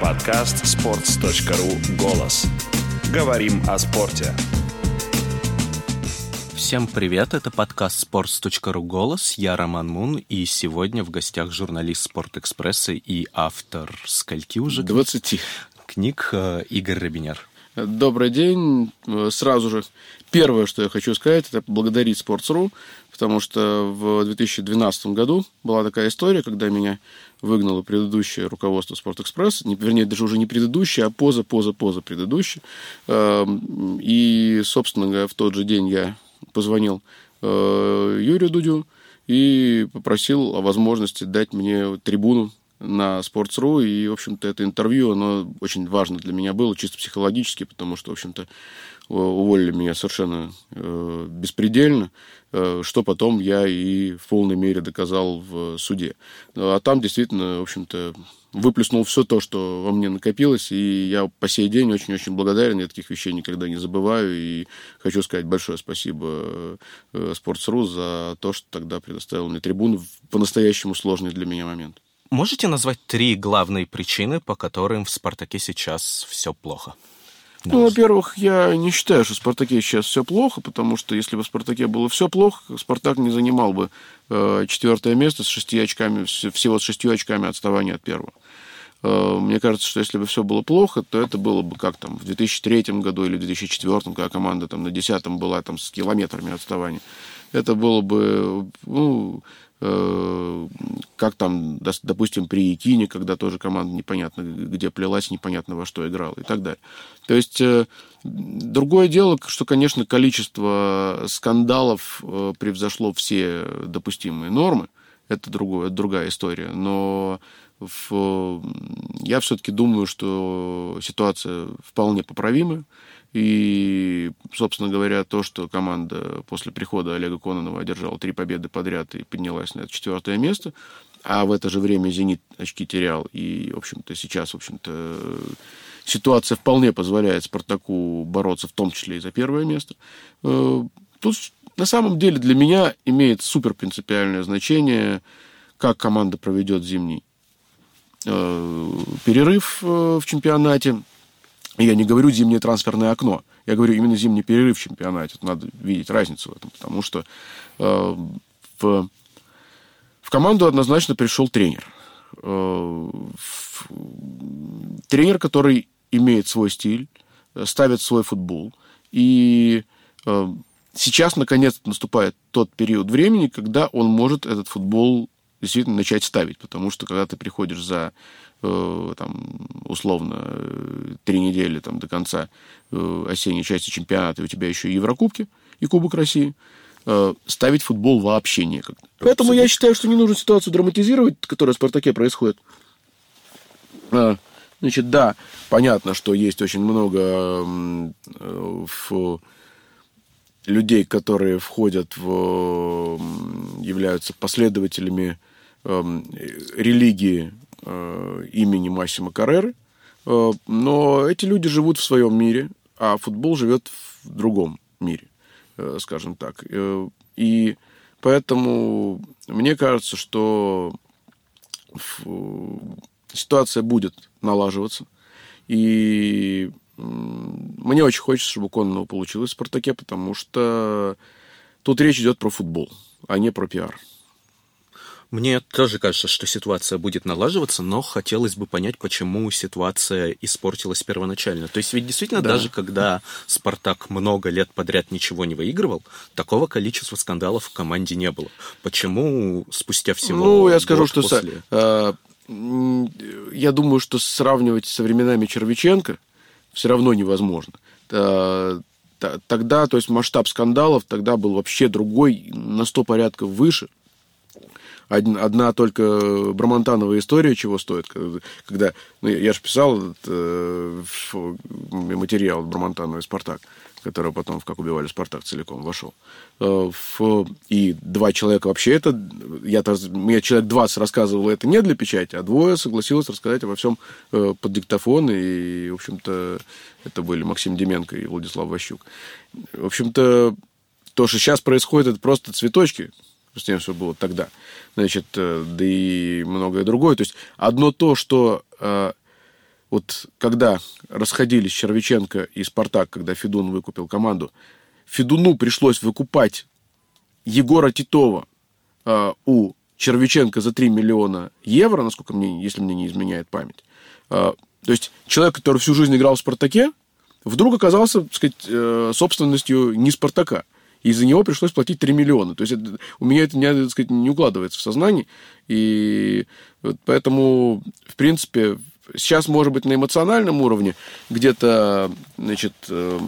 Подкаст sports.ru «Голос». Говорим о спорте. Всем привет, это подкаст sports.ru «Голос». Я Роман Мун, и сегодня в гостях журналист «Спортэкспресса» и автор скольки уже? 20. Книг э, Игорь Робинер. Добрый день. Сразу же первое, что я хочу сказать, это поблагодарить Sports.ru, потому что в 2012 году была такая история, когда меня выгнало предыдущее руководство Спортэкспресс, не, вернее, даже уже не предыдущее, а поза, поза, поза предыдущее. Эм, и, собственно говоря, в тот же день я позвонил э, Юрию Дудю и попросил о возможности дать мне трибуну на Sports.ru, и, в общем-то, это интервью, оно очень важно для меня было, чисто психологически, потому что, в общем-то, уволили меня совершенно э, беспредельно, э, что потом я и в полной мере доказал в суде. А там действительно, в общем-то, выплеснул все то, что во мне накопилось, и я по сей день очень-очень благодарен, я таких вещей никогда не забываю, и хочу сказать большое спасибо э, Sports.ru за то, что тогда предоставил мне трибуну в по-настоящему сложный для меня момент. Можете назвать три главные причины, по которым в «Спартаке» сейчас все плохо? Ну, во-первых, я не считаю, что в «Спартаке» сейчас все плохо, потому что если бы в «Спартаке» было все плохо, «Спартак» не занимал бы э, четвертое место с шести очками, всего с шестью очками отставания от первого. Э, мне кажется, что если бы все было плохо, то это было бы как там в 2003 году или в 2004, когда команда там на десятом была там с километрами отставания. Это было бы, ну, как там, допустим, при Якине, когда тоже команда непонятно где плелась, непонятно во что играла и так далее. То есть э, другое дело, что, конечно, количество скандалов э, превзошло все допустимые нормы. Это другое, другая история. Но в, я все-таки думаю, что ситуация вполне поправимая. И, собственно говоря, то, что команда после прихода Олега Кононова одержала три победы подряд и поднялась на это четвертое место, а в это же время «Зенит» очки терял, и, в общем-то, сейчас, в общем-то, ситуация вполне позволяет «Спартаку» бороться в том числе и за первое место. Э, тут на самом деле для меня имеет супер принципиальное значение, как команда проведет зимний э, перерыв э, в чемпионате, я не говорю зимнее трансферное окно. Я говорю именно зимний перерыв в чемпионате. Надо видеть разницу в этом. Потому что э, в, в команду однозначно пришел тренер. Э, в, тренер, который имеет свой стиль, ставит свой футбол. И э, сейчас, наконец, наступает тот период времени, когда он может этот футбол действительно начать ставить. Потому что когда ты приходишь за Э, там, условно, три недели там, до конца э, осенней части чемпионата, и у тебя еще и Еврокубки, и Кубок России, э, ставить футбол вообще некогда. Поэтому я считаю, что не нужно ситуацию драматизировать, которая в «Спартаке» происходит. А, значит, да, понятно, что есть очень много в людей, которые входят в... являются последователями религии Э, имени Массимо Карреры. Э, но эти люди живут в своем мире, а футбол живет в другом мире, э, скажем так. И поэтому мне кажется, что ситуация будет налаживаться. И мне очень хочется, чтобы Кононова получилось в «Спартаке», потому что тут речь идет про футбол, а не про пиар. Мне тоже кажется, что ситуация будет налаживаться, но хотелось бы понять, почему ситуация испортилась первоначально. То есть ведь действительно, да. даже когда «Спартак» много лет подряд ничего не выигрывал, такого количества скандалов в команде не было. Почему спустя всего Ну, я скажу, что... После... Э, я думаю, что сравнивать со временами Червиченко все равно невозможно. Тогда, то есть масштаб скандалов тогда был вообще другой, на сто порядков выше – одна только Брамонтанова история чего стоит, когда, ну, я же писал этот э, материал Брамонтанова и Спартак, который потом в «Как убивали Спартак» целиком вошел. Э, и два человека вообще это... Я, мне человек 20 рассказывал это не для печати, а двое согласилось рассказать обо всем э, под диктофон. И, в общем-то, это были Максим Деменко и Владислав Ващук. В общем-то, то, что сейчас происходит, это просто цветочки с тем, что было тогда. Значит, э, да и многое другое. То есть одно то, что э, вот когда расходились Червиченко и Спартак, когда Федун выкупил команду, Федуну пришлось выкупать Егора Титова э, у Червиченко за 3 миллиона евро, насколько мне, если мне не изменяет память. Э, то есть человек, который всю жизнь играл в «Спартаке», вдруг оказался, так сказать, э, собственностью не «Спартака». И за него пришлось платить 3 миллиона. То есть это, у меня это не, так сказать, не укладывается в сознании. И вот поэтому, в принципе, сейчас, может быть, на эмоциональном уровне где-то, значит, э,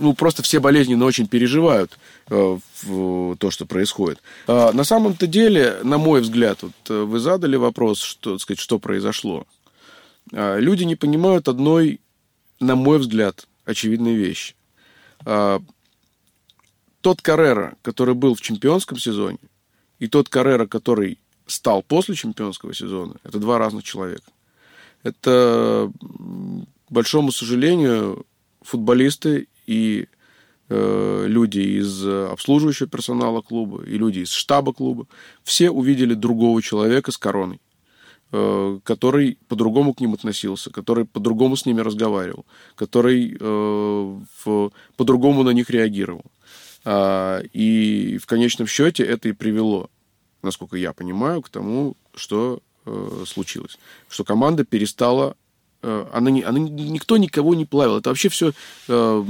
ну, просто все болезненно очень переживают э, то, что происходит. А на самом-то деле, на мой взгляд, вот э, вы задали вопрос, что, сказать, что произошло. А люди не понимают одной, на мой взгляд, очевидной вещи. Тот Каррера, который был в чемпионском сезоне, и тот Каррера, который стал после чемпионского сезона, это два разных человека. Это, к большому сожалению, футболисты и э, люди из обслуживающего персонала клуба, и люди из штаба клуба, все увидели другого человека с короной, э, который по-другому к ним относился, который по-другому с ними разговаривал, который э, по-другому на них реагировал. А, и в конечном счете это и привело, насколько я понимаю, к тому, что э, случилось. Что команда перестала э, она, не, она никто никого не плавил. Это вообще все э,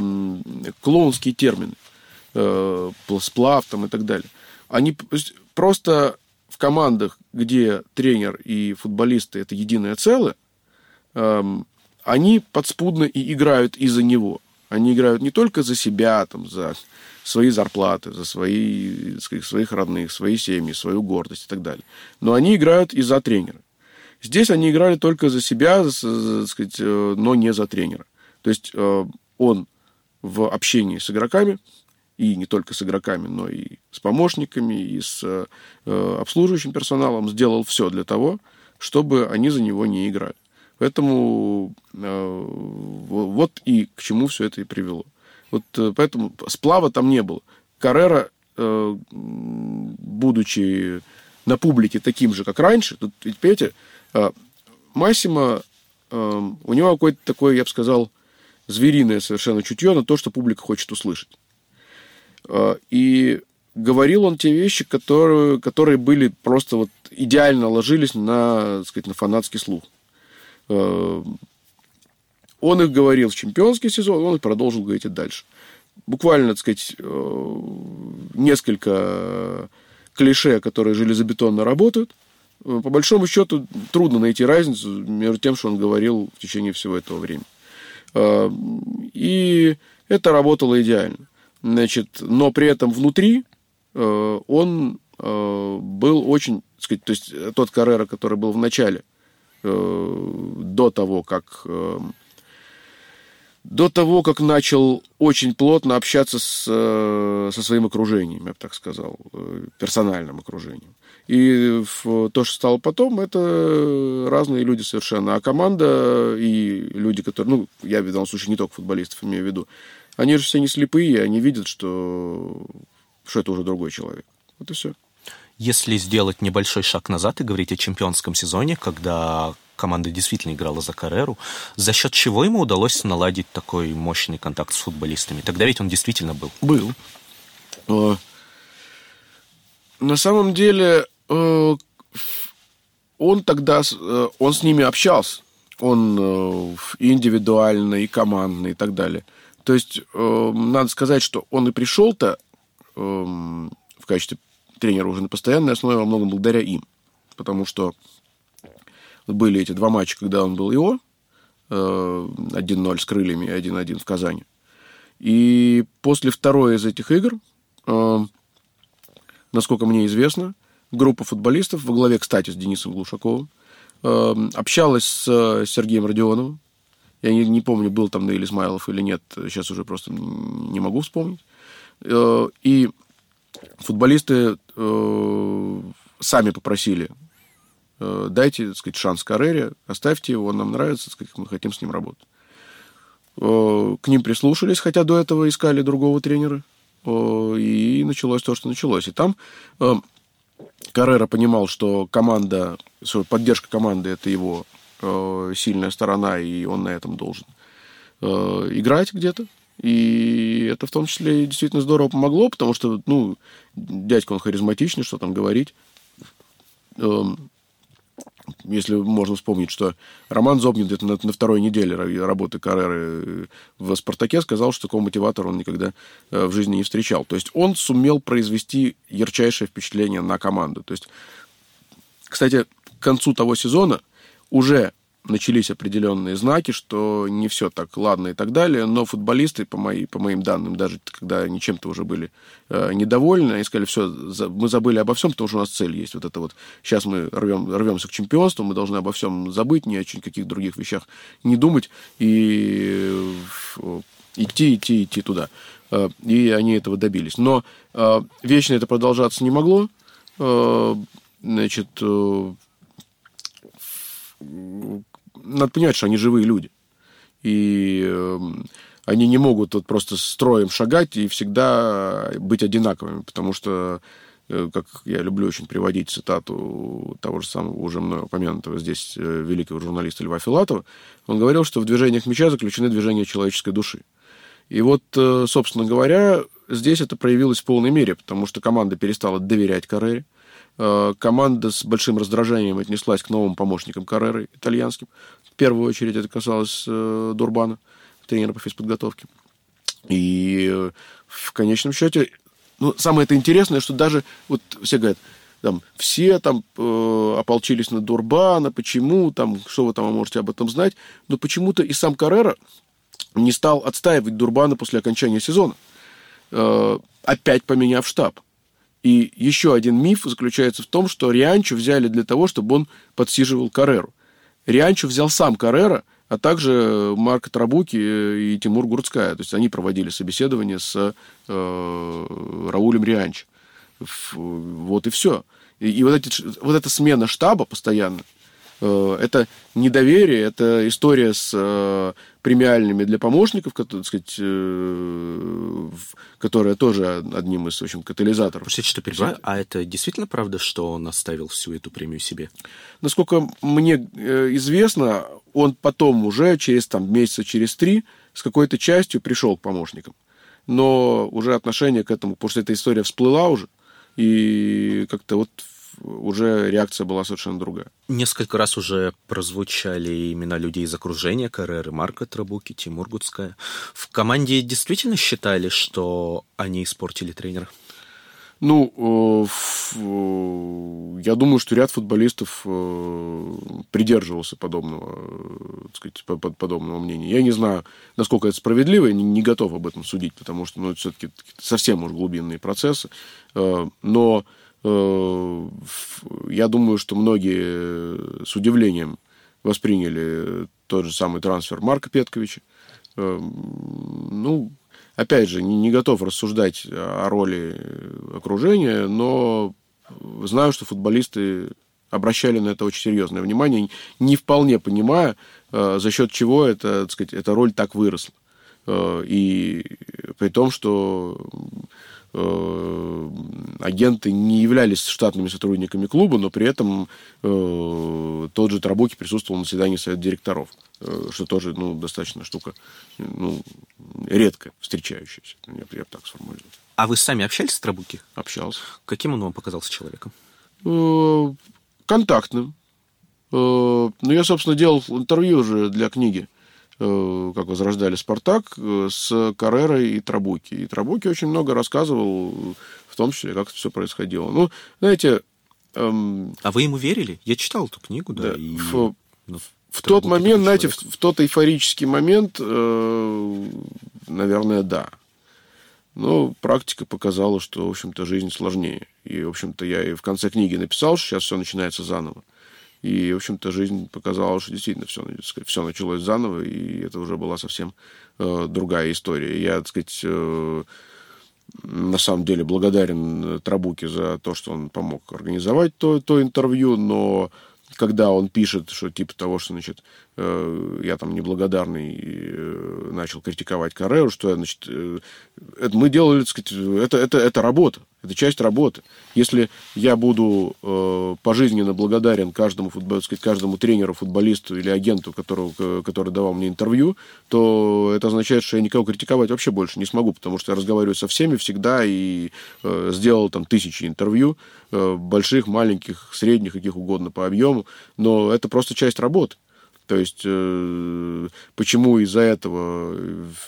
клоунские термины. Э, сплав там и так далее. Они просто в командах, где тренер и футболисты это единое целое, э, они подспудно и играют из-за него. Они играют не только за себя, там, за свои зарплаты, за свои, сказать, своих родных, свои семьи, свою гордость и так далее. Но они играют и за тренера. Здесь они играли только за себя, за, сказать, э, но не за тренера. То есть э, он в общении с игроками, и не только с игроками, но и с помощниками, и с э, обслуживающим персоналом сделал все для того, чтобы они за него не играли. Поэтому вот и к чему все это и привело. Вот э, поэтому сплава там не было. Каррера, э, будучи на публике таким же, как раньше, тут, ведь, понимаете, э, Массимо, у него какое-то такое, я бы сказал, звериное совершенно чутье на то, что публика хочет услышать. И говорил он те вещи, которые, которые были просто вот идеально ложились на, так сказать, на фанатский слух. Он их говорил в чемпионский сезон, он их продолжил говорить и дальше. Буквально, так сказать, э, несколько клише, которые железобетонно работают. Э, по большому счету, трудно найти разницу между тем, что он говорил в течение всего этого времени. Э, и это работало идеально. Значит, но при этом внутри он был очень, так сказать, то есть тот Каррера, который был в начале, до того, как до того, как начал очень плотно общаться с, э, со своим окружением, я бы так сказал, э, персональным окружением. И то, что стало потом, это разные люди совершенно. А команда и люди, которые, ну, я в данном случае не только футболистов имею в виду, они же все не слепые, они видят, что, что это уже другой человек. Вот и все. Если сделать небольшой шаг назад и говорить о чемпионском сезоне, когда команда действительно играла за Карреру, за счет чего ему удалось наладить такой мощный контакт с футболистами? Тогда ведь он действительно был. Был. Э, на самом деле, э, он тогда, э, он с ними общался. Он индивидуально, и командно, и так далее. То есть, надо сказать, что он и пришел-то в качестве тренера уже на постоянной основе во многом благодаря им. Потому что были эти два матча, когда он был ИО, 1-0 э, с крыльями и 1-1 в Казани. И после второй из этих игр, э, насколько мне известно, группа футболистов во главе, кстати, с Денисом Глушаковым, э, общалась с Сергеем Родионовым. Я не, не помню, был там Наиль Исмайлов или нет, сейчас уже просто не могу вспомнить. И футболисты сами попросили Э, дайте, так сказать, шанс Каррере, оставьте его, он нам нравится, так сказать, мы хотим с ним работать. Э, к ним прислушались, хотя до этого искали другого тренера, э, и началось то, что началось. И там Каррера понимал, что команда, поддержка команды – это его э, сильная сторона, и он на этом должен э, играть где-то. И это в том числе действительно здорово помогло, потому что, ну, дядька, он харизматичный, что там говорить. Эм, если можно вспомнить, что Роман Зобнин где-то на, на второй неделе работы Карреры в «Спартаке» сказал, что такого мотиватора он никогда э, в жизни не встречал. То есть он сумел произвести ярчайшее впечатление на команду. То есть, кстати, к концу того сезона уже начались определенные знаки, что не все так ладно и так далее, но футболисты, по, моей, по моим данным, даже когда они чем-то уже были э, недовольны, они сказали, все, за, мы забыли обо всем, потому что у нас цель есть. Вот это вот, сейчас мы рвем, рвемся к чемпионству, мы должны обо всем забыть, ни о каких других вещах не думать и э, идти, идти, идти туда. Э, и они этого добились. Но э, вечно это продолжаться не могло. Э, значит, э, надо понимать, что они живые люди. И э, они не могут вот просто строем шагать и всегда быть одинаковыми, потому что, э, как я люблю очень приводить цитату того же самого уже мной упомянутого здесь э, великого журналиста Льва Филатова, он говорил, что в движениях мяча заключены движения человеческой души. И вот, э, собственно говоря, здесь это проявилось в полной мере, потому что команда перестала доверять Каррере, команда с большим раздражением отнеслась к новым помощникам Карреры итальянским. В первую очередь это касалось э, Дурбана, тренера по физподготовке. И э, в конечном счете, ну, самое это интересное, что даже вот все говорят, там, все там э, ополчились на Дурбана, почему, там, что вы там можете об этом знать, но почему-то и сам Каррера не стал отстаивать Дурбана после окончания сезона, э, опять поменяв штаб. И еще один миф заключается в том, что Рианчо взяли для того, чтобы он подсиживал Карреру. Рианчо взял сам Каррера, а также Марко Трабуки и Тимур Гурцкая. То есть они проводили собеседование с э, Раулем Рианчо. Вот и все. И, и вот, эти, вот эта смена штаба постоянно, Э, это недоверие, это история с э, премиальными для помощников, так сказать, э, которая тоже одним из, в общем, катализаторов. Простите, что перебиваю, а это действительно правда, что он оставил всю эту премию себе? Насколько мне известно, он потом уже через там, месяца через три с какой-то частью пришел к помощникам. Но уже отношение к этому, потому что эта история всплыла уже, и как-то вот уже реакция была совершенно другая. Несколько раз уже прозвучали имена людей из окружения Карреры, Марка Трабуки, Тимур Гудская. В команде действительно считали, что они испортили тренера? Ну, э, э, я думаю, что ряд футболистов э, придерживался подобного, так сказать, подобного мнения. Я не знаю, насколько это справедливо, я не готов об этом судить, потому что ну, это все-таки совсем уж глубинные процессы. Но я думаю, что многие с удивлением восприняли тот же самый трансфер Марка Петковича. Э, ну, опять же, не, готов рассуждать о роли окружения, но знаю, что футболисты обращали на это очень серьезное внимание, не вполне понимая, э, за счет чего это, так сказать, эта роль так выросла. И при том, что Э, агенты не являлись штатными сотрудниками клуба, но при этом э, тот же Трабуки присутствовал на заседании совета директоров, э, что тоже ну, достаточно штука ну, редко встречающаяся, я, я бы так сформулирую. А вы сами общались с Трабуки? Общался. Каким он вам показался человеком? Э, контактным. Э, ну, я, собственно, делал интервью уже для книги как возрождали «Спартак» э, с Каррерой и Трабуки. И Трабуки очень много рассказывал, в том числе, как это все происходило. Ну, знаете... Эм... А вы ему верили? Я читал эту книгу, да. да и... в... Ну, в тот момент, знаете, в, в тот эйфорический момент, э, наверное, да. Но практика показала, что, в общем-то, жизнь сложнее. И, в общем-то, я и в конце книги написал, что сейчас все начинается заново. И, в общем-то, жизнь показала, что действительно все, все началось заново, и это уже была совсем э, другая история. Я, так сказать, э, на самом деле благодарен Трабуке за то, что он помог организовать то, то интервью, но когда он пишет, что типа того, что, значит, э, я там неблагодарный э, начал критиковать Карреру, что, значит, э, это мы делали, так сказать, это, это, это работа. Это часть работы. Если я буду э, пожизненно благодарен каждому, футбол, сказать, каждому тренеру, футболисту или агенту, которого, который давал мне интервью, то это означает, что я никого критиковать вообще больше не смогу, потому что я разговариваю со всеми всегда и э, сделал там тысячи интервью, э, больших, маленьких, средних, каких угодно по объему, но это просто часть работы. То есть, э, почему из-за этого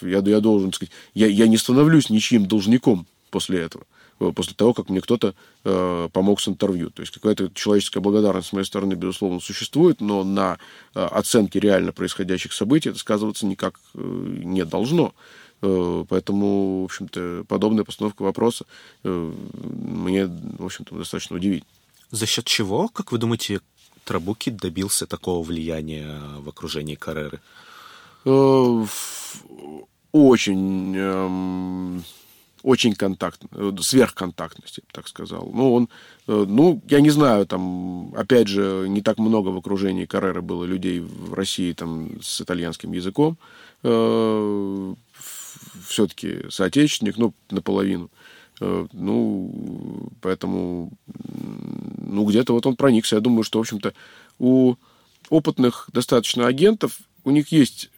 я, я должен сказать, я, я не становлюсь ничьим должником после этого. Э, после того, как мне кто-то э, помог с интервью. То есть какая-то человеческая благодарность с моей стороны, безусловно, существует, но на э, оценке реально происходящих событий это сказываться никак э, не должно. Э, поэтому, в общем-то, подобная постановка вопроса э, мне, в общем-то, достаточно удивительна. За счет чего, как вы думаете, Трабуки добился такого влияния в окружении Карреры? Очень эм, очень контактно, э, сверхконтактности, так сказал. Ну, он, э, ну, я не знаю, там, опять же, не так много в окружении Каррера было людей в России там с итальянским языком. Э, все-таки соотечественник, ну, наполовину. Ну, поэтому, ну, где-то вот он проникся. Я думаю, что, в общем-то, у опытных достаточно агентов, у них есть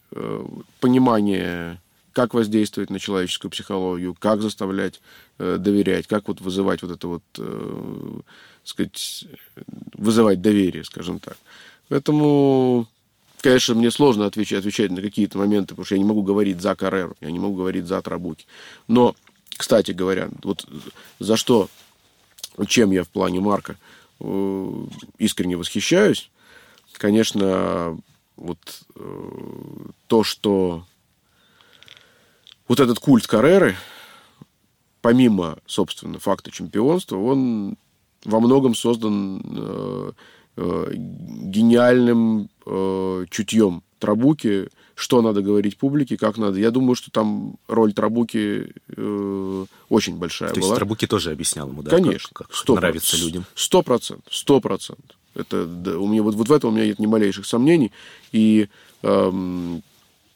понимание как воздействовать на человеческую психологию, как заставлять э, доверять, как вот вызывать вот это вот, э, сказать, вызывать доверие, скажем так. Поэтому, конечно, мне сложно отвечать, отвечать на какие-то моменты, потому что я не могу говорить за Карреру, я не могу говорить за Трабуки. Но, кстати говоря, вот за что, чем я в плане Марка э, искренне восхищаюсь, конечно, вот э, то, что вот этот культ Карреры, помимо, собственно, факта чемпионства, он во многом создан э, э, гениальным э, чутьем Трабуки, что надо говорить публике, как надо. Я думаю, что там роль Трабуки э, очень большая То была. есть Трабуки тоже объяснял ему, да, Конечно, как, как нравится людям? Сто процентов, сто процентов. Это да, у меня вот, вот в этом у меня нет ни малейших сомнений, и эм,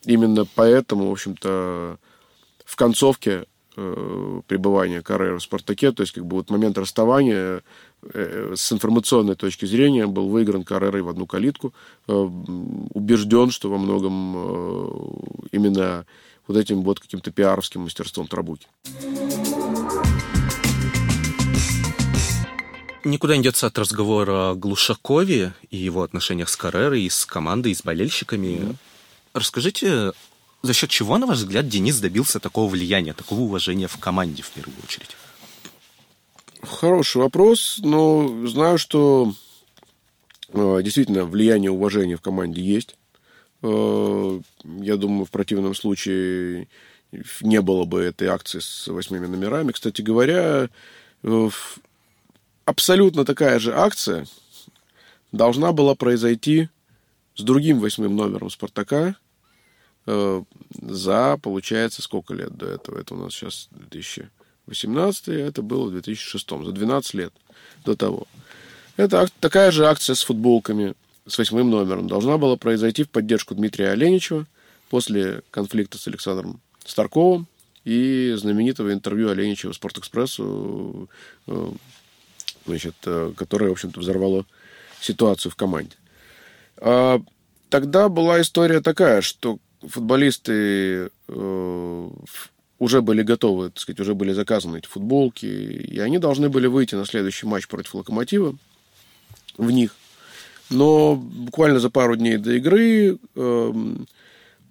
именно поэтому, в общем-то, в концовке э, пребывания Каррера в «Спартаке», то есть как бы вот момент расставания э, с информационной точки зрения был выигран Каррерой в одну калитку. Э, убежден, что во многом э, именно вот этим вот каким-то пиаровским мастерством Трабуки. Никуда не деться от разговора о Глушакове и его отношениях с Каррерой, и с командой, и с болельщиками. Mm-hmm. Расскажите за счет чего, на ваш взгляд, Денис добился такого влияния, такого уважения в команде в первую очередь? Хороший вопрос, но знаю, что э, действительно влияние уважения в команде есть. Э, я думаю, в противном случае не было бы этой акции с восьмими номерами. Кстати говоря, э, абсолютно такая же акция должна была произойти с другим восьмым номером «Спартака», за, получается, сколько лет до этого? Это у нас сейчас 2018, а это было в 2006, за 12 лет до того. Это такая же акция с футболками с восьмым номером должна была произойти в поддержку Дмитрия Оленичева после конфликта с Александром Старковым и знаменитого интервью Оленичева Спортэкспрессу, э, значит, э, которое, в общем-то, взорвало ситуацию в команде. А тогда была история такая, что футболисты э, уже были готовы, так сказать, уже были заказаны эти футболки, и они должны были выйти на следующий матч против Локомотива в них. Но буквально за пару дней до игры э,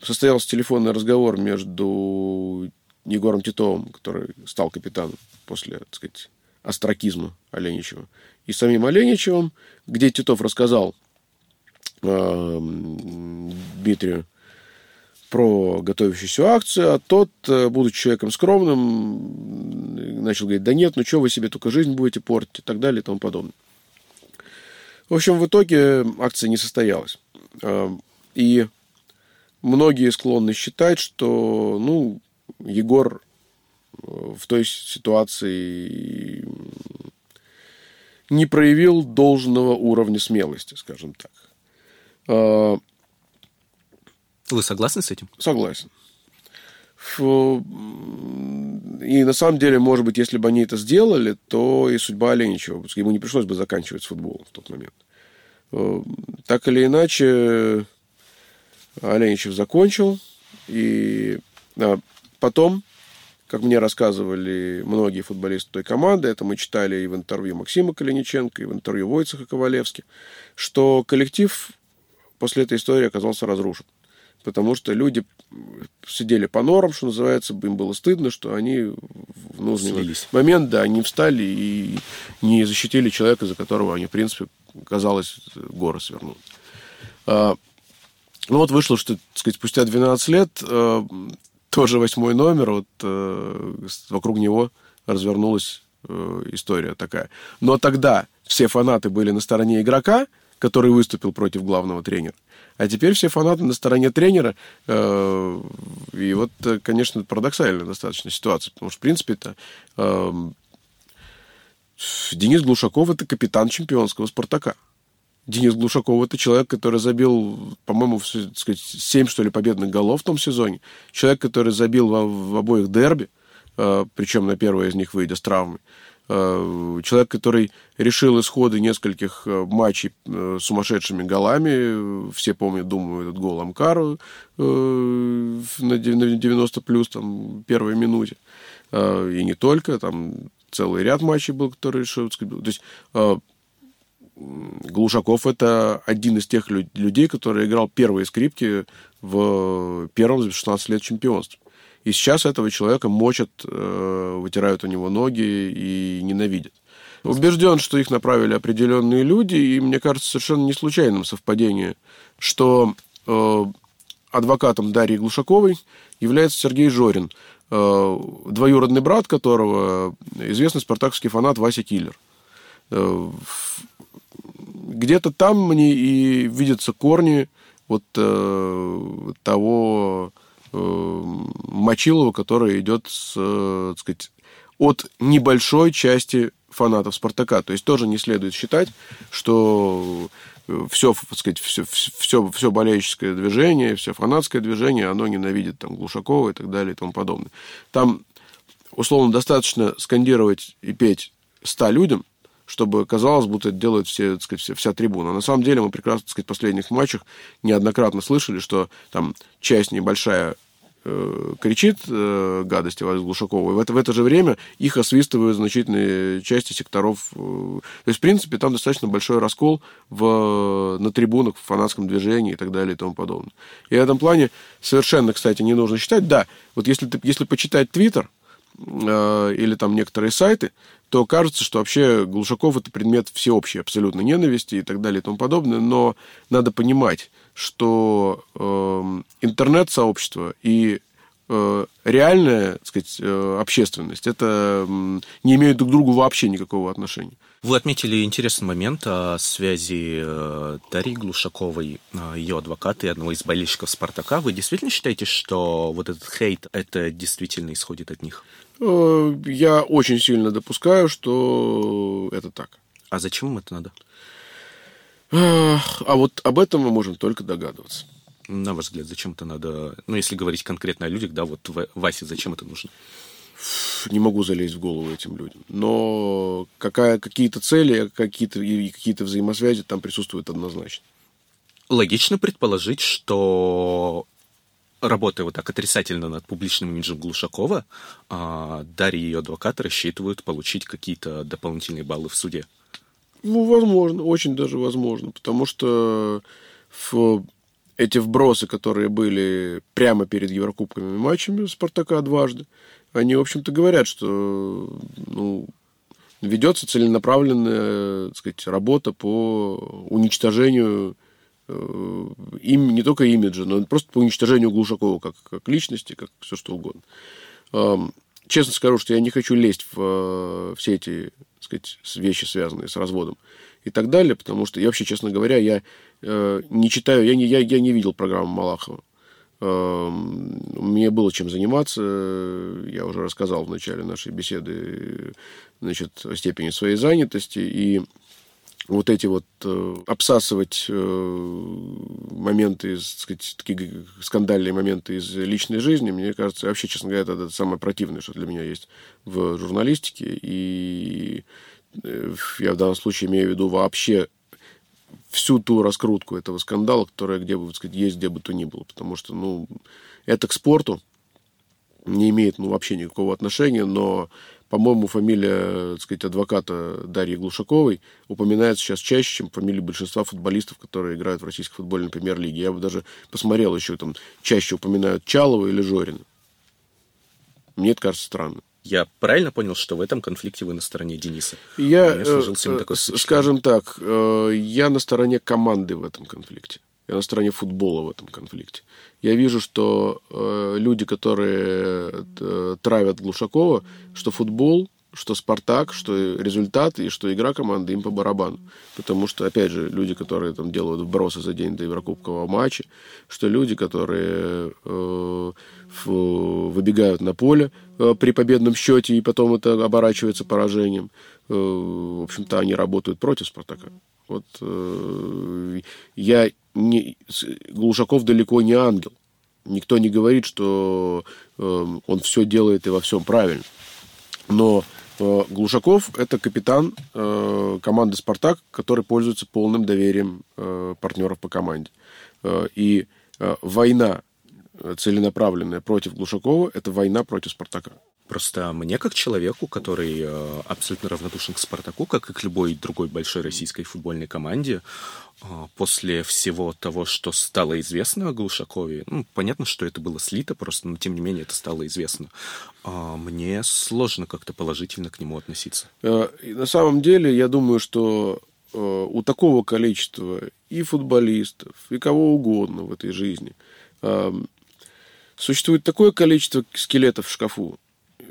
состоялся телефонный разговор между Егором Титовым, который стал капитаном после, так сказать, астракизма Оленичева, и самим Оленичевым, где Титов рассказал э, Дмитрию, про готовящуюся акцию, а тот, э, будучи человеком скромным, начал говорить, да нет, ну что вы себе только жизнь будете портить и так далее и тому подобное. В общем, в итоге акция не состоялась. А, и многие склонны считать, что, ну, Егор э, в той ситуации не проявил должного уровня смелости, скажем так. Вы согласны с этим? Согласен. и на самом деле, может быть, если бы они это сделали, то и судьба Оленичева, ему не пришлось бы заканчивать с футболом в тот момент. Э, так или иначе, Оленичев закончил, и а, потом, как мне рассказывали многие футболисты той команды, это мы читали и в интервью Максима Калиниченко, и в интервью Войцеха Ковалевски, что коллектив после этой истории оказался разрушен потому что люди сидели по норам, что называется, им было стыдно, что они в нужный Слились. момент, да, не встали и не защитили человека, за которого они, в принципе, казалось, горы свернут. А, ну вот вышло, что, так сказать, спустя 12 лет а, тоже восьмой номер, вот а, вокруг него развернулась а, история такая. Но тогда все фанаты были на стороне игрока, который выступил против главного тренера. А теперь все фанаты на стороне тренера. Э, и вот, э, конечно, парадоксальная достаточно ситуация, потому что, в принципе, это эм, Денис Глушаков – это капитан чемпионского «Спартака». Денис Глушаков – это человек, который забил, по-моему, 7, что ли, победных голов в том сезоне. Человек, который забил в, в обоих дерби, э, причем на первое из них выйдя с травмой. Э, человек, который решил исходы нескольких э, матчей э, сумасшедшими голами. Все помнят, думаю, этот гол Амкару на 90 плюс, там, первой минуте. И не только, там целый ряд матчей был, который решил. То есть Глушаков это один из тех людей, который играл первые скрипки в первом за 16 лет чемпионстве. И сейчас этого человека мочат, э, вытирают у него ноги и ненавидят. Убежден, что их направили определенные люди, и мне кажется совершенно не случайным совпадение, что э, адвокатом Дарьи Глушаковой является Сергей Жорин, э, двоюродный брат которого известный спартаковский фанат Вася Киллер. Где-то там мне и видятся корни вот того Мочилова, которая идет с, э, так сказать, от небольшой части фанатов Спартака. То есть тоже не следует считать, что все, так сказать, все, все, все болельческое движение, все фанатское движение, оно ненавидит там Глушакова и так далее и тому подобное. Там, условно, достаточно скандировать и петь ста людям, чтобы казалось, будто это делают все, так сказать, вся, трибуна. На самом деле мы прекрасно, так сказать, в последних матчах неоднократно слышали, что там часть небольшая э, кричит э, гадости Валя Глушакова, и в это, в это же время их освистывают значительные части секторов. Э, то есть, в принципе, там достаточно большой раскол в, на трибунах, в фанатском движении и так далее и тому подобное. И в этом плане совершенно, кстати, не нужно считать. Да, вот если, ты, если почитать Твиттер, э, или там некоторые сайты, то кажется, что вообще Глушаков это предмет всеобщей абсолютно ненависти и так далее и тому подобное. Но надо понимать, что э, интернет-сообщество и э, реальная, так сказать, э, общественность это э, не имеют друг к другу вообще никакого отношения. Вы отметили интересный момент о связи э, Дарьи Глушаковой, э, ее адвоката и одного из болельщиков «Спартака». Вы действительно считаете, что вот этот хейт, это действительно исходит от них? Я очень сильно допускаю, что это так. А зачем им это надо? А вот об этом мы можем только догадываться. На ваш взгляд, зачем это надо? Ну, если говорить конкретно о людях, да, вот Васе, зачем это нужно? Не могу залезть в голову этим людям. Но какая, какие-то цели, какие-то, и какие-то взаимосвязи там присутствуют однозначно. Логично предположить, что работая вот так отрицательно над публичным имиджем Глушакова, а, Дарья и ее адвокаты рассчитывают получить какие-то дополнительные баллы в суде. Ну, возможно, очень даже возможно, потому что в эти вбросы, которые были прямо перед Еврокубками матчами Спартака дважды, они, в общем-то, говорят, что ну, ведется целенаправленная так сказать, работа по уничтожению э, им, не только имиджа, но просто по уничтожению Глушакова как, как личности, как все что угодно. Честно скажу, что я не хочу лезть в э, все эти так сказать, вещи, связанные с разводом и так далее, потому что я вообще, честно говоря, я э, не читаю, я не, я, я не видел программу Малахова. Э, мне было чем заниматься, я уже рассказал в начале нашей беседы значит, о степени своей занятости, и вот эти вот э, обсасывать э, моменты, из, сказать, такие скандальные моменты из личной жизни, мне кажется, вообще, честно говоря, это, это самое противное, что для меня есть в журналистике. И э, я в данном случае имею в виду вообще всю ту раскрутку этого скандала, которая где бы, сказать, есть где бы то ни было. Потому что, ну, это к спорту не имеет, ну, вообще никакого отношения, но по-моему, фамилия, так сказать, адвоката Дарьи Глушаковой упоминается сейчас чаще, чем фамилия большинства футболистов, которые играют в российской футбольной премьер-лиге. Я бы даже посмотрел еще, там чаще упоминают Чалова или Жорина. Мне это кажется странным. Я правильно понял, что в этом конфликте вы на стороне Дениса? Я, э, такое скажем так, э, я на стороне команды в этом конфликте. Я на стороне футбола в этом конфликте. Я вижу, что э, люди, которые э, травят Глушакова, что футбол, что Спартак, что результат и что игра команды им по барабану. Потому что, опять же, люди, которые там делают вбросы за день до Еврокубкового матча, что люди, которые э, в, выбегают на поле э, при победном счете и потом это оборачивается поражением, э, в общем-то, они работают против Спартака. Вот э, я не, Глушаков далеко не ангел. Никто не говорит, что э, он все делает и во всем правильно. Но э, Глушаков – это капитан э, команды «Спартак», который пользуется полным доверием э, партнеров по команде. Э, и э, война целенаправленная против Глушакова – это война против «Спартака». Просто мне, как человеку, который э, абсолютно равнодушен к «Спартаку», как и к любой другой большой российской футбольной команде, э, после всего того, что стало известно о Глушакове, ну, понятно, что это было слито просто, но тем не менее это стало известно, э, мне сложно как-то положительно к нему относиться. На самом деле, я думаю, что у такого количества и футболистов, и кого угодно в этой жизни существует такое количество скелетов в шкафу,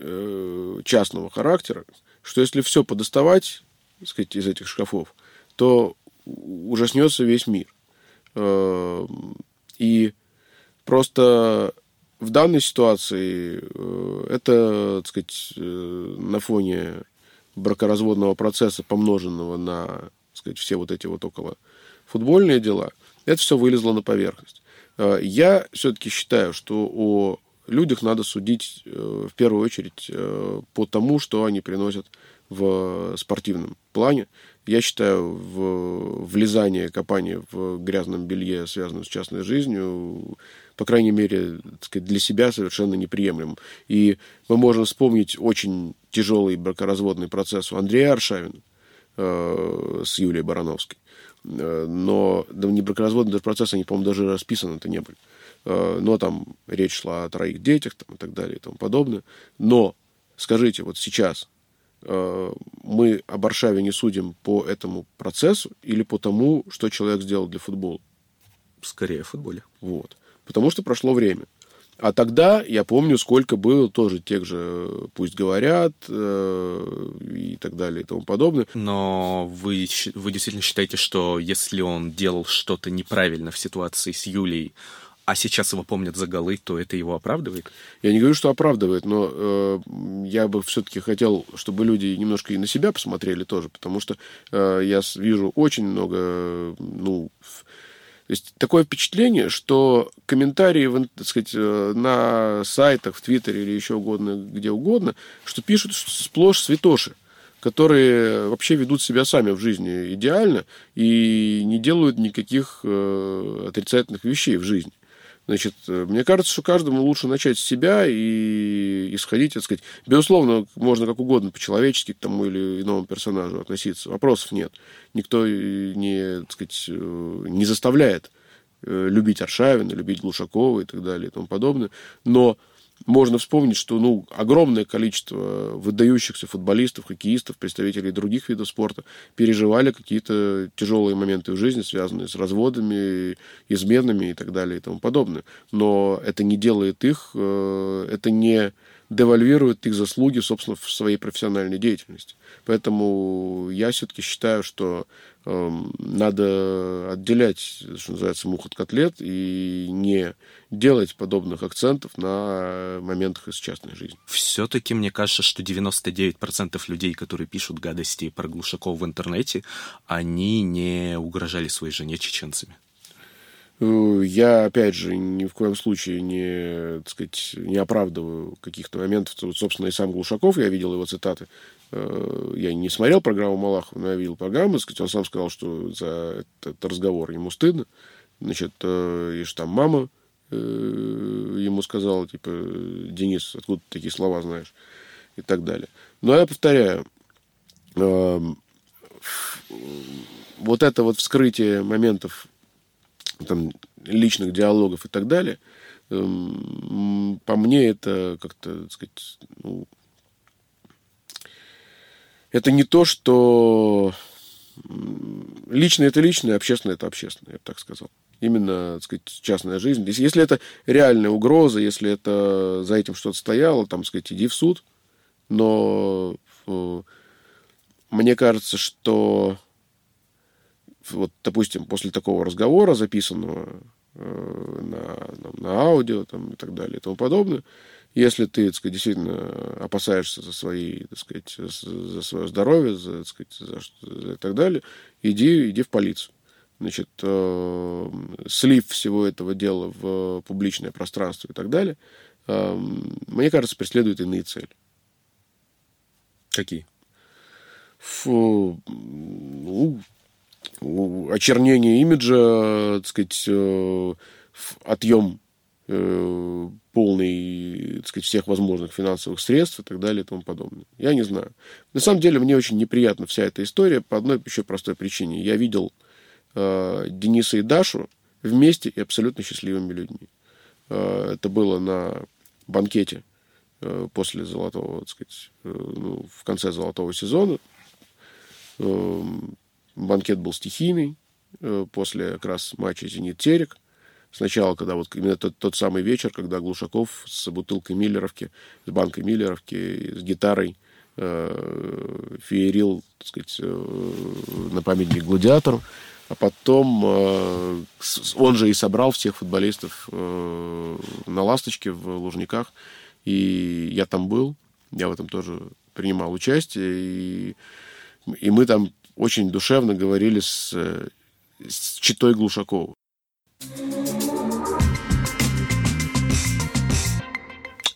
Э, частного характера, что если все подоставать, сказать, из этих шкафов, то ужаснется весь мир. Э, и просто в данной ситуации э, это, так сказать, на фоне бракоразводного процесса, помноженного на, так сказать, все вот эти вот около футбольные дела, это все вылезло на поверхность. Я все-таки считаю, что о людях надо судить э, в первую очередь э, по тому, что они приносят в спортивном плане. Я считаю, в влезание, копание в грязном белье, связанном с частной жизнью, по крайней мере, сказать, для себя совершенно неприемлем. И мы можем вспомнить очень тяжелый бракоразводный процесс у Андрея Аршавина э, с Юлией Барановской. Э, но да, не бракоразводный процесс, они, по-моему, даже расписаны-то не были. Э, но там речь шла о троих детях там, и так далее и тому подобное. Но скажите, вот сейчас э, мы об Варшаве не судим по этому процессу или по тому, что человек сделал для футбола? Скорее, в футболе. Вот. Потому что прошло время. А тогда я помню, сколько было тоже тех же «Пусть говорят» э, и так далее и тому подобное. Но вы, вы действительно считаете, что если он делал что-то неправильно в ситуации с Юлей, а сейчас его помнят за голы, то это его оправдывает? Я не говорю, что оправдывает, но э, я бы все-таки хотел, чтобы люди немножко и на себя посмотрели тоже, потому что э, я вижу очень много, ну, то есть такое впечатление, что комментарии так сказать, э, на сайтах, в Твиттере или еще угодно, где угодно, что пишут сплошь святоши которые вообще ведут себя сами в жизни идеально и не делают никаких э, отрицательных вещей в жизни. Значит, э, мне кажется, что каждому лучше начать с себя и исходить, так сказать. Безусловно, можно как угодно по-человечески к тому или иному персонажу относиться. Вопросов нет. Никто не, так сказать, э, не заставляет э, любить Аршавина, любить Глушакова и так далее и тому подобное. Но можно вспомнить, что ну, огромное количество выдающихся футболистов, хоккеистов, представителей других видов спорта переживали какие-то тяжелые моменты в жизни, связанные с разводами, изменами и так далее и тому подобное. Но это не делает их, э, это не девальвирует их заслуги, собственно, в своей профессиональной деятельности. Поэтому я все-таки считаю, что э, надо отделять, что называется, мух от котлет и не делать подобных акцентов на моментах из частной жизни. Все-таки мне кажется, что 99% людей, которые пишут гадости про Глушакова в интернете, они не угрожали своей жене чеченцами. Э, я, опять же, ни в коем случае не, так сказать, не оправдываю каких-то моментов. Вот, собственно, и сам Глушаков, я видел его цитаты. Э, я не смотрел программу Малахова, но я видел программу. Так сказать, он сам сказал, что за этот разговор ему стыдно. Значит, и что там мама ему сказала, типа, Денис, откуда ты такие слова знаешь? И так далее. Но я повторяю, эм, вот это вот вскрытие моментов там, личных диалогов и так далее, эм, по мне это как-то, так сказать, ну, это не то, что личное это личное, общественное это общественное, я бы так сказал. Именно, так сказать, частная жизнь. Если, если это реальная угроза, если это за этим что-то стояло, там, так сказать, иди в суд. Но э, мне кажется, что вот, допустим, после такого разговора, записанного э, на, на аудио там, и так далее и тому подобное, если ты, так сказать, действительно опасаешься за свои, так сказать, за свое здоровье, за, так сказать, за, за и так далее, иди, иди в полицию. Значит, э, слив всего этого дела в публичное пространство и так далее, э, мне кажется, преследует иные цели. Какие? Фу, ну, очернение имиджа, так сказать, э, отъем э, полный, так сказать, всех возможных финансовых средств и так далее и тому подобное. Я не знаю. На самом деле мне очень неприятна вся эта история по одной еще простой причине. Я видел э, Дениса и Дашу вместе и абсолютно счастливыми людьми. Э, это было на банкете э, после золотого, так сказать, э, ну, в конце золотого сезона. Э, банкет был стихийный э, после как раз матча «Зенит-Терек». Сначала, когда вот именно тот, тот самый вечер, когда Глушаков с бутылкой Миллеровки, с банкой Миллеровки, с гитарой э, феерил, так сказать, э, на памятник гладиатору. А потом э, он же и собрал всех футболистов э, на «Ласточке» в Лужниках. И я там был, я в этом тоже принимал участие. И, и мы там очень душевно говорили с, с Читой Глушакову.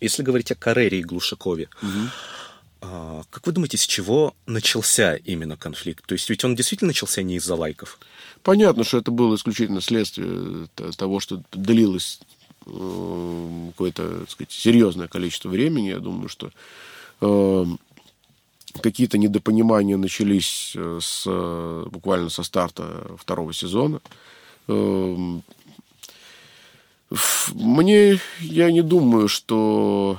Если говорить о Карере и Глушакове, угу. как вы думаете, с чего начался именно конфликт? То есть ведь он действительно начался не из-за лайков? Понятно, что это было исключительно следствие того, что длилось э, какое-то, так сказать, серьезное количество времени. Я думаю, что э, какие-то недопонимания начались э, с, буквально со старта второго сезона. Эм, мне, я не думаю, что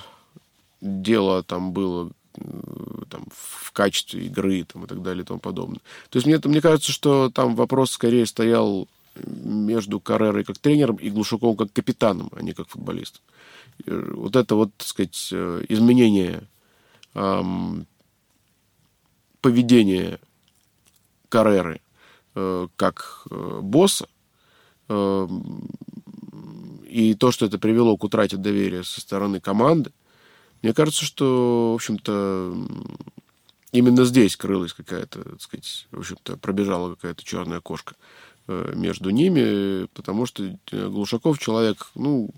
дело там было э, там, в качестве игры там, и так далее и тому подобное. То есть мне, мне кажется, что там вопрос скорее стоял между Каррерой как тренером и Глушаковым как капитаном, а не как футболистом. Вот это вот, так сказать, изменение поведение Карреры э, как э, босса э, и то, что это привело к утрате доверия со стороны команды, мне кажется, что, в общем-то, именно здесь крылась какая-то, так сказать, в общем-то, пробежала какая-то черная кошка между ними, потому что Глушаков человек, ну,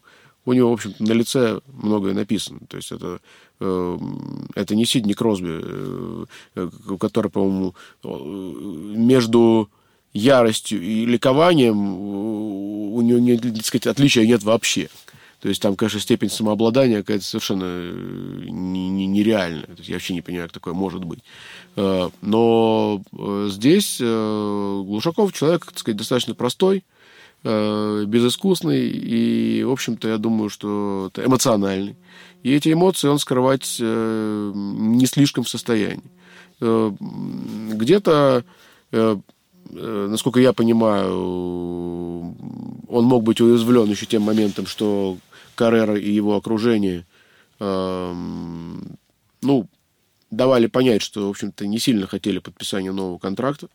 у него, в общем-то, на лице многое написано. То есть это, э, это не Сидни Кросби, э, который, по-моему, между яростью и ликованием у него, не, так сказать, отличия нет вообще. То есть там, конечно, степень самообладания какая-то совершенно нереальная. То есть я вообще не понимаю, как такое может быть. Э, но здесь Глушаков человек, так сказать, достаточно простой, э, безыскусный и, в общем-то, я думаю, что эмоциональный. И эти эмоции он скрывать э, не слишком в состоянии. Э, где-то, э, э, насколько я понимаю, он мог быть уязвлен еще тем моментом, что Каррера и его окружение, э, ну, давали понять, что, в общем-то, не сильно хотели подписания нового контракта.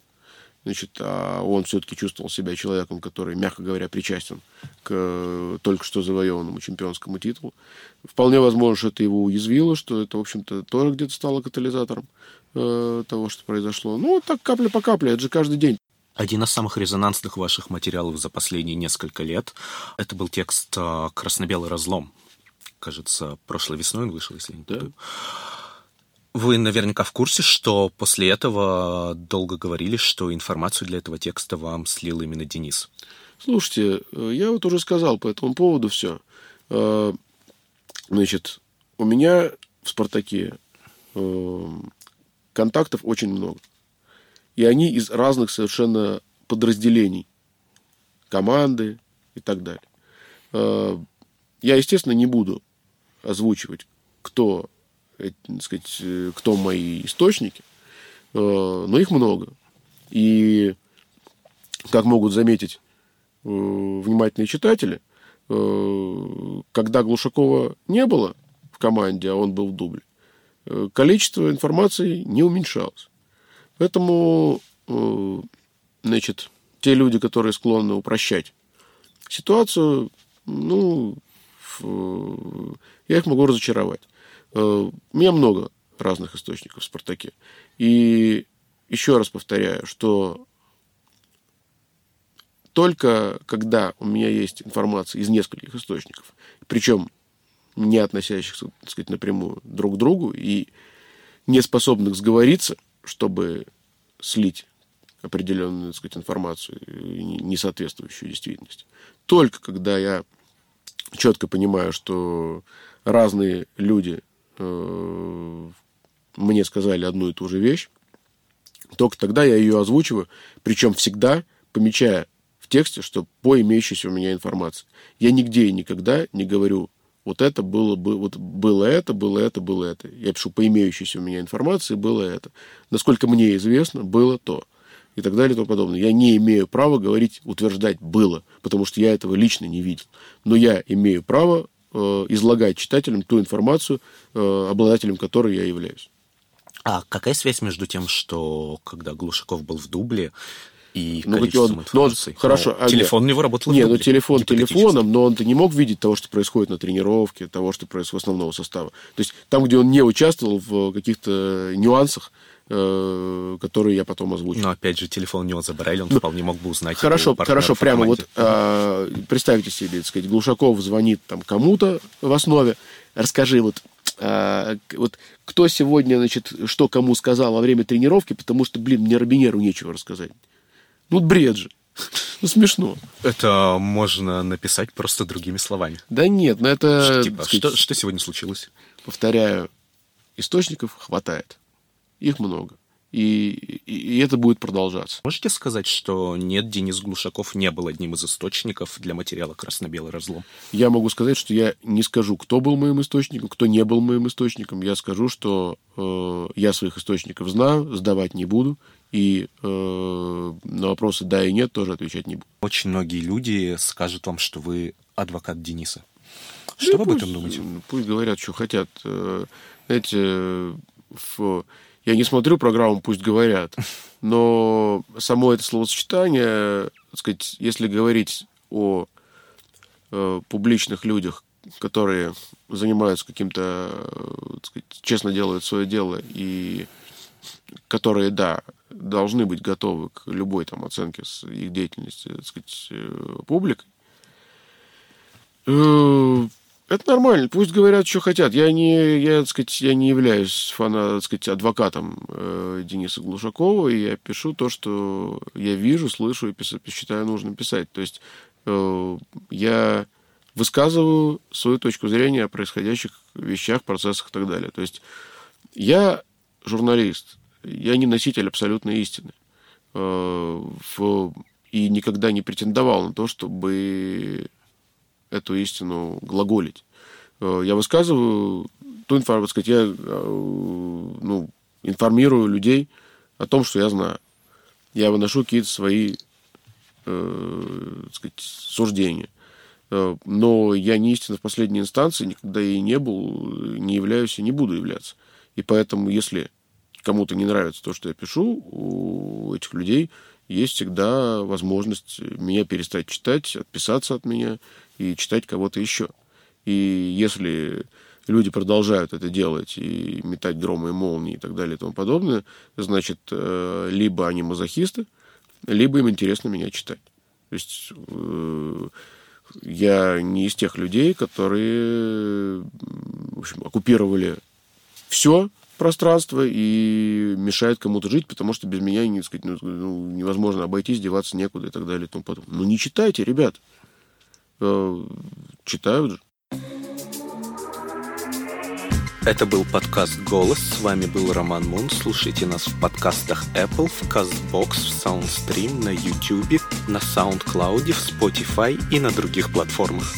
Значит, а он все-таки чувствовал себя человеком, который, мягко говоря, причастен к только что завоеванному чемпионскому титулу. Вполне возможно, что это его уязвило, что это, в общем-то, тоже где-то стало катализатором э, того, что произошло. Ну, так капля по капле, это же каждый день. Один из самых резонансных ваших материалов за последние несколько лет – это был текст а, «Красно-белый разлом». Кажется, прошлой весной он вышел, если не да. Вы наверняка в курсе, что после этого долго говорили, что информацию для этого текста вам слил именно Денис. Слушайте, э, я вот уже сказал по этому поводу все. Э, значит, у меня в «Спартаке» э, контактов очень много. И они из разных совершенно подразделений. Команды и так далее. Я, естественно, не буду озвучивать, кто, так сказать, кто мои источники, но их много. И, как могут заметить Э, внимательные читатели, э, когда Глушакова не было в команде, а он был в дубле, э, количество информации не уменьшалось. Поэтому, значит, те люди, которые склонны упрощать ситуацию, ну, я их могу разочаровать. У меня много разных источников в «Спартаке». И еще раз повторяю, что только когда у меня есть информация из нескольких источников, причем не относящихся, так сказать, напрямую друг к другу и не способных сговориться, чтобы слить определенную, так сказать, информацию, не соответствующую действительности. Только когда я четко понимаю, что разные люди э, мне сказали одну и ту же вещь, только тогда я ее озвучиваю, причем всегда помечая тексте, что по имеющейся у меня информации. Я нигде и никогда не говорю, вот это было, бы, вот было это, было это, было это. Я пишу по имеющейся у меня информации, было это. Насколько мне известно, было то. И так далее и тому подобное. Я не имею права говорить, утверждать было, потому что я этого лично не видел. Но я имею право э, излагать читателям ту информацию, э, обладателем которой я являюсь. А какая связь между тем, что когда Глушаков был в дубле, и ну, количеством он, но он, хорошо, но а телефон у него работал Нет, ну телефон телефоном, но он-то не мог видеть того, что происходит на тренировке, того, что происходит в основного состава. То есть там, где он не участвовал в каких-то нюансах, э, которые я потом озвучу. Но опять же, телефон у него забрали, он ну, вполне мог бы узнать. Хорошо, хорошо, прямо вот а, представьте себе, так сказать, Глушаков звонит там кому-то в основе, расскажи вот а, вот кто сегодня, значит, что кому сказал во время тренировки, потому что, блин, мне Робинеру нечего рассказать. Ну, бред же. Ну, смешно. Это можно написать просто другими словами. Да нет, ну это... Типа, сказать, что, что сегодня случилось? Повторяю, источников хватает. Их много. И, и, это будет продолжаться. Можете сказать, что нет, Денис Глушаков не был одним из источников для материала «Красно-белый разлом»? Я могу сказать, что я не скажу, кто был моим источником, кто не был моим источником. Я скажу, что э, я своих источников знаю, сдавать не буду и э, на вопросы да и нет тоже отвечать не буду. Очень многие люди скажут вам, что вы адвокат Дениса. Что да вы пусть, об этом думаете? Пусть говорят, что хотят. Э, знаете, в... я не смотрю программу «Пусть говорят», но само это словосочетание, так сказать, если говорить о э, публичных людях, которые занимаются каким-то, э, сказать, честно делают свое дело и которые, да, должны быть готовы к любой там оценке с их деятельности, так сказать, э, публикой. Это нормально, пусть говорят, что хотят. Я не, я, так сказать, я не являюсь фана, так сказать, адвокатом э, Дениса Глушакова, и я пишу то, что я вижу, слышу и пис, считаю нужным писать. То есть э, я высказываю свою точку зрения о происходящих вещах, процессах и так далее. То есть я журналист, я не носитель абсолютной истины. Э, и никогда не претендовал на то, чтобы эту истину глаголить. Э, я высказываю ту информацию, сказать, я э, ну, информирую людей о том, что я знаю. Я выношу какие-то свои э, сказать, суждения. Но я не истина в последней инстанции, никогда и не был, не являюсь и не буду являться. И поэтому, если кому-то не нравится то, что я пишу, у этих людей есть всегда возможность меня перестать читать, отписаться от меня и читать кого-то еще. И если люди продолжают это делать и метать громы и молнии и так далее и тому подобное, значит, э, либо они мазохисты, либо им интересно меня читать. То есть э, я не из тех людей, которые в общем, оккупировали все пространство и мешают кому-то жить, потому что без меня не, сказать, ну, ну, невозможно обойтись, деваться некуда и так далее и тому подобное. Ну не читайте, ребят. Э, читают же. Это был подкаст «Голос». С вами был Роман Мун. Слушайте нас в подкастах Apple, в CastBox, в SoundStream, на YouTube, на SoundCloud, в Spotify и на других платформах.